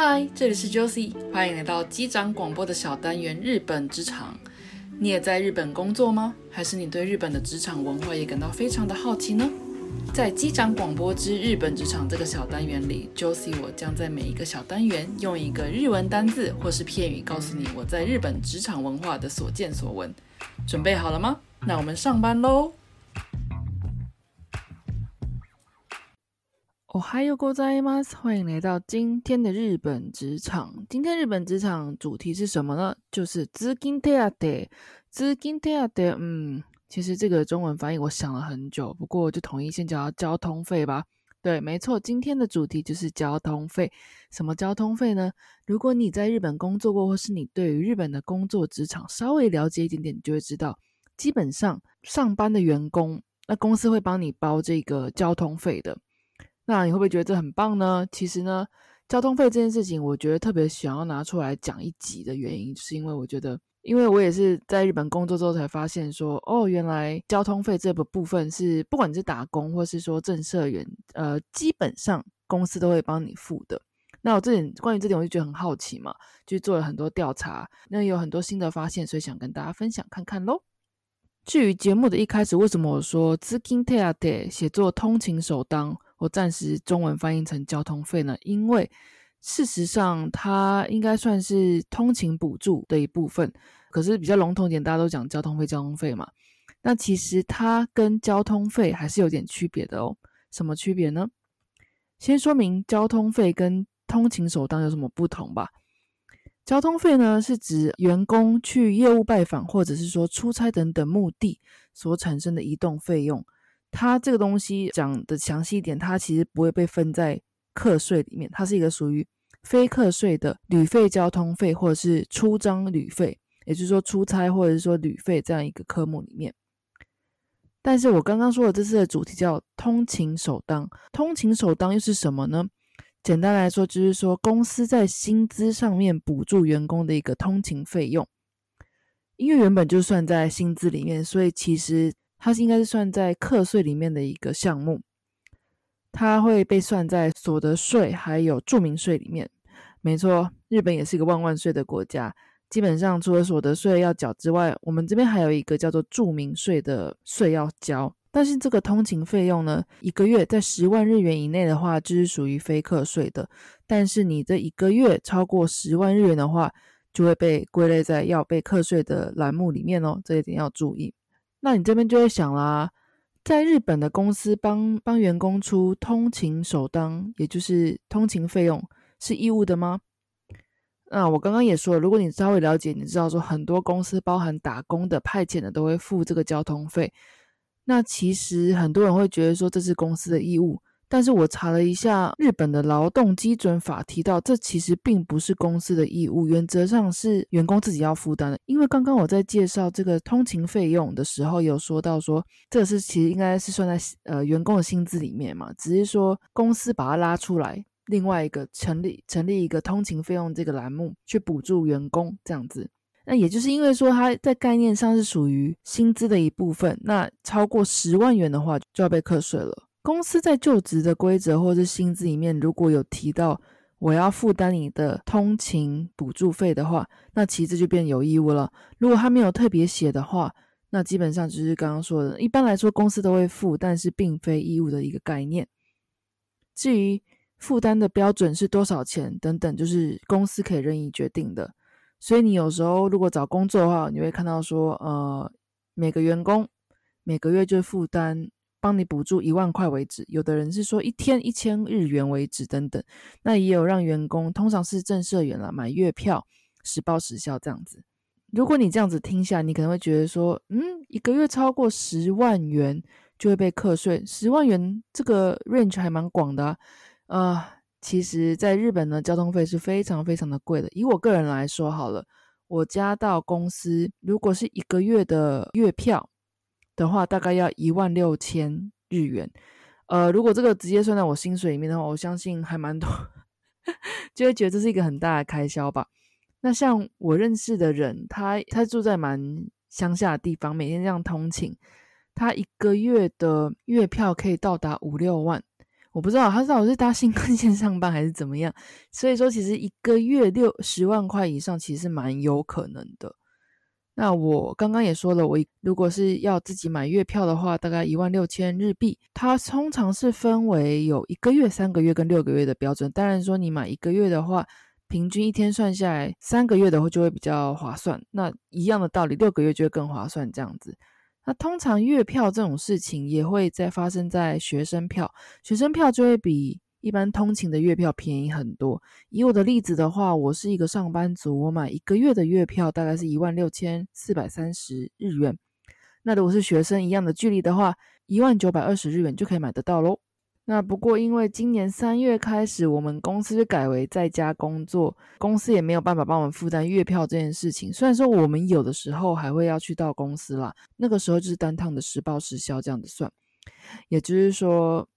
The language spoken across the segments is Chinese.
嗨，这里是 Josie，欢迎来到机长广播的小单元——日本职场。你也在日本工作吗？还是你对日本的职场文化也感到非常的好奇呢？在机长广播之日本职场这个小单元里，Josie 我将在每一个小单元用一个日文单字或是片语，告诉你我在日本职场文化的所见所闻。准备好了吗？那我们上班喽！哦嗨哟，ございます！欢迎来到今天的日本职场。今天日本职场主题是什么呢？就是资金手当。资金手当，嗯，其实这个中文翻译我想了很久，不过就统一先叫交通费吧。对，没错，今天的主题就是交通费。什么交通费呢？如果你在日本工作过，或是你对于日本的工作职场稍微了解一点点，你就会知道，基本上上班的员工，那公司会帮你包这个交通费的。 那你会不会觉得这很棒呢？其实呢，交通费这件事情，我觉得特别想要拿出来讲一集的原因，就是因为我觉得，因为我也是在日本工作之后才发现说，哦，原来交通费这个部分是不管你是打工或是说正社员，呃，基本上公司都会帮你付的。那我这点关于这点，我就觉得很好奇嘛，就做了很多调查，那有很多新的发现，所以想跟大家分享看看喽。至于节目的一开始，为什么我说资金手当写作通勤首当？我暂时中文翻译成交通费呢，因为事实上它应该算是通勤补助的一部分，可是比较笼统点，大家都讲交通费，交通费嘛。那其实它跟交通费还是有点区别的哦。什么区别呢？先说明交通费跟通勤首当有什么不同吧。交通费呢，是指员工去业务拜访或者是说出差等等目的所产生的移动费用。它这个东西讲的详细一点，它其实不会被分在课税里面，它是一个属于非课税的旅费、交通费或者是出张旅费，也就是说出差或者是说旅费这样一个科目里面。但是我刚刚说的这次的主题叫通勤首当，通勤首当又是什么呢？简单来说，就是说公司在薪资上面补助员工的一个通勤费用，因为原本就算在薪资里面，所以其实。它是应该是算在课税里面的一个项目，它会被算在所得税还有住民税里面。没错，日本也是一个万万税的国家，基本上除了所得税要缴之外，我们这边还有一个叫做住民税的税要交。但是这个通勤费用呢，一个月在十万日元以内的话，就是属于非课税的。但是你这一个月超过十万日元的话，就会被归类在要被课税的栏目里面哦，这一点要注意。那你这边就会想啦，在日本的公司帮帮员工出通勤首当，也就是通勤费用是义务的吗？那我刚刚也说了，如果你稍微了解，你知道说很多公司包含打工的、派遣的都会付这个交通费。那其实很多人会觉得说这是公司的义务。但是我查了一下日本的劳动基准法，提到这其实并不是公司的义务，原则上是员工自己要负担的。因为刚刚我在介绍这个通勤费用的时候，有说到说这是其实应该是算在呃员工的薪资里面嘛，只是说公司把它拉出来，另外一个成立成立一个通勤费用这个栏目去补助员工这样子。那也就是因为说它在概念上是属于薪资的一部分，那超过十万元的话就要被课税了。公司在就职的规则或者是薪资里面，如果有提到我要负担你的通勤补助费的话，那其实就变有义务了。如果他没有特别写的话，那基本上就是刚刚说的，一般来说公司都会付，但是并非义务的一个概念。至于负担的标准是多少钱等等，就是公司可以任意决定的。所以你有时候如果找工作的话，你会看到说，呃，每个员工每个月就负担。帮你补助一万块为止，有的人是说一天一千日元为止等等，那也有让员工通常是正社员了买月票，实报实销这样子。如果你这样子听下，你可能会觉得说，嗯，一个月超过十万元就会被课税，十万元这个 range 还蛮广的啊。其实，在日本呢，交通费是非常非常的贵的。以我个人来说好了，我家到公司如果是一个月的月票。的话，大概要一万六千日元。呃，如果这个直接算在我薪水里面的话，我相信还蛮多，就会觉得这是一个很大的开销吧。那像我认识的人，他他住在蛮乡下的地方，每天这样通勤，他一个月的月票可以到达五六万。我不知道他到底是搭新干线上班还是怎么样。所以说，其实一个月六十万块以上，其实蛮有可能的。那我刚刚也说了，我如果是要自己买月票的话，大概一万六千日币。它通常是分为有一个月、三个月跟六个月的标准。当然说你买一个月的话，平均一天算下来，三个月的话就会比较划算。那一样的道理，六个月就会更划算这样子。那通常月票这种事情也会在发生在学生票，学生票就会比。一般通勤的月票便宜很多。以我的例子的话，我是一个上班族，我买一个月的月票大概是一万六千四百三十日元。那如果是学生一样的距离的话，一万九百二十日元就可以买得到喽。那不过因为今年三月开始，我们公司就改为在家工作，公司也没有办法帮我们负担月票这件事情。虽然说我们有的时候还会要去到公司啦，那个时候就是单趟的实报实销这样子算。也就是说，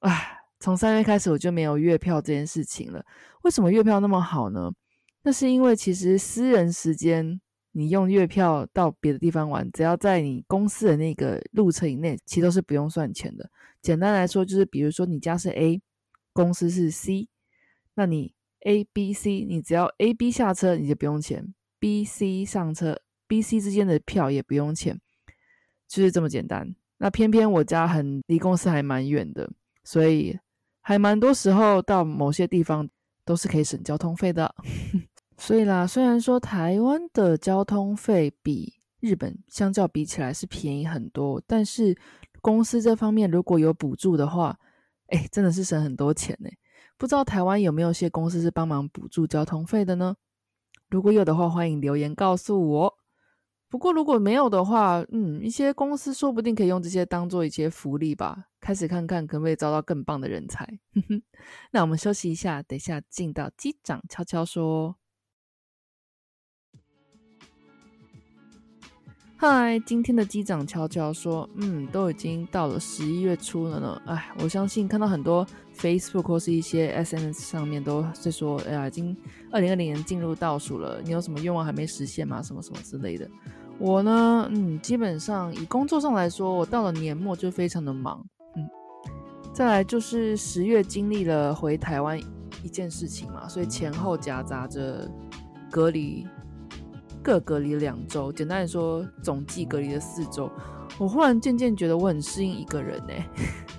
唉。从三月开始，我就没有月票这件事情了。为什么月票那么好呢？那是因为其实私人时间，你用月票到别的地方玩，只要在你公司的那个路程以内，其实都是不用算钱的。简单来说，就是比如说你家是 A，公司是 C，那你 A、B、C，你只要 A、B 下车你就不用钱，B、C 上车，B、C 之间的票也不用钱，就是这么简单。那偏偏我家很离公司还蛮远的，所以。还蛮多时候到某些地方都是可以省交通费的，所以啦，虽然说台湾的交通费比日本相较比起来是便宜很多，但是公司这方面如果有补助的话，哎，真的是省很多钱呢。不知道台湾有没有些公司是帮忙补助交通费的呢？如果有的话，欢迎留言告诉我。不过如果没有的话，嗯，一些公司说不定可以用这些当做一些福利吧。开始看看可不可以招到更棒的人才。那我们休息一下，等一下进到机长悄悄说。嗨，今天的机长悄悄说，嗯，都已经到了十一月初了呢。哎，我相信看到很多 Facebook 或是一些 SNS 上面都是说，哎呀，已经二零二零年进入倒数了。你有什么愿望还没实现吗？什么什么之类的。我呢，嗯，基本上以工作上来说，我到了年末就非常的忙，嗯，再来就是十月经历了回台湾一件事情嘛，所以前后夹杂着隔离，各隔离两周，简单来说，总计隔离了四周。我忽然渐渐觉得我很适应一个人呢。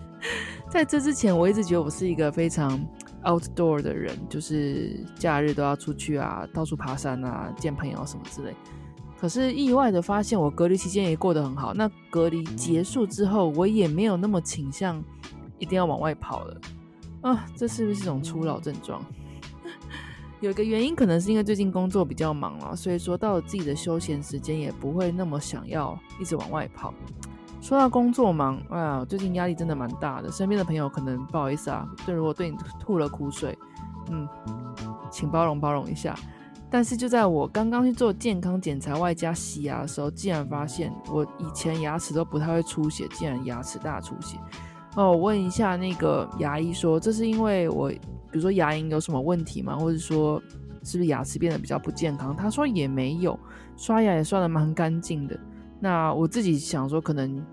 在这之前，我一直觉得我是一个非常 outdoor 的人，就是假日都要出去啊，到处爬山啊，见朋友什么之类。可是意外的发现，我隔离期间也过得很好。那隔离结束之后，我也没有那么倾向一定要往外跑了啊！这是不是一种初老症状？有一个原因，可能是因为最近工作比较忙了，所以说到了自己的休闲时间，也不会那么想要一直往外跑。说到工作忙，哎呀，最近压力真的蛮大的。身边的朋友可能不好意思啊，对，如果对你吐了苦水，嗯，请包容包容一下。但是就在我刚刚去做健康检查外加洗牙的时候，竟然发现我以前牙齿都不太会出血，竟然牙齿大出血。哦，我问一下那个牙医说，这是因为我比如说牙龈有什么问题吗？或者说是不是牙齿变得比较不健康？他说也没有，刷牙也刷的蛮干净的。那我自己想说，可能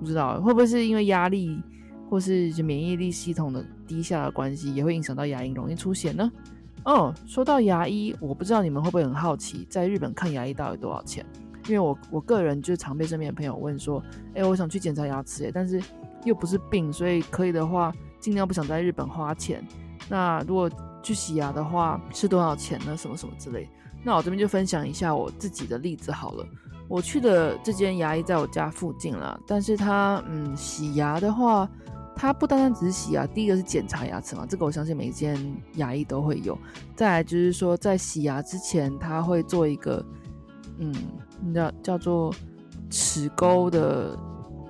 不知道会不会是因为压力或是免疫力系统的低下的关系，也会影响到牙龈容易出血呢？哦，说到牙医，我不知道你们会不会很好奇，在日本看牙医到底多少钱？因为我我个人就常被身边的朋友问说，哎，我想去检查牙齿，哎，但是又不是病，所以可以的话，尽量不想在日本花钱。那如果去洗牙的话，是多少钱呢？什么什么之类？那我这边就分享一下我自己的例子好了。我去的这间牙医在我家附近了，但是他嗯，洗牙的话。它不单单只是洗牙，第一个是检查牙齿嘛，这个我相信每一间牙医都会有。再来就是说，在洗牙之前，他会做一个，嗯，叫叫做齿沟的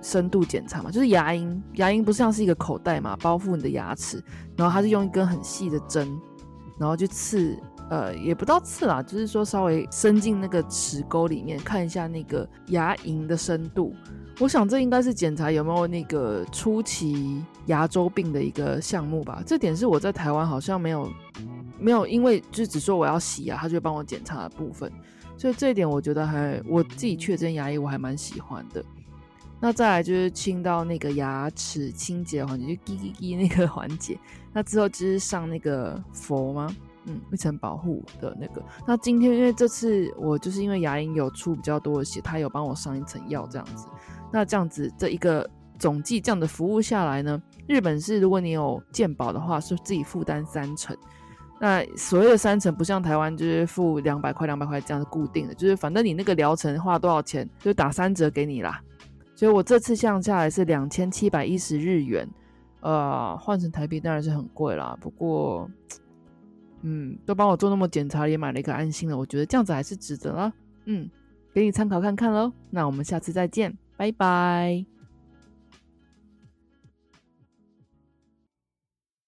深度检查嘛，就是牙龈，牙龈不像是一个口袋嘛，包覆你的牙齿，然后他是用一根很细的针，然后去刺，呃，也不到刺啦，就是说稍微伸进那个齿沟里面，看一下那个牙龈的深度。我想这应该是检查有没有那个初期牙周病的一个项目吧。这点是我在台湾好像没有没有，因为就只说我要洗牙，他就帮我检查的部分。所以这一点我觉得还我自己确诊牙医我还蛮喜欢的。那再来就是清到那个牙齿清洁环节，就滴滴滴那个环节。那之后就是上那个佛吗？嗯，一层保护的那个。那今天因为这次我就是因为牙龈有出比较多的血，他有帮我上一层药这样子。那这样子这一个总计这样的服务下来呢，日本是如果你有健保的话，是自己负担三成。那所谓的三成不像台湾就是付两百块两百块这样固定的，就是反正你那个疗程花多少钱就打三折给你啦。所以我这次项下来是两千七百一十日元，呃，换成台币当然是很贵啦。不过，嗯，都帮我做那么检查，也买了一个安心了，我觉得这样子还是值得啦。嗯，给你参考看看喽。那我们下次再见，拜拜。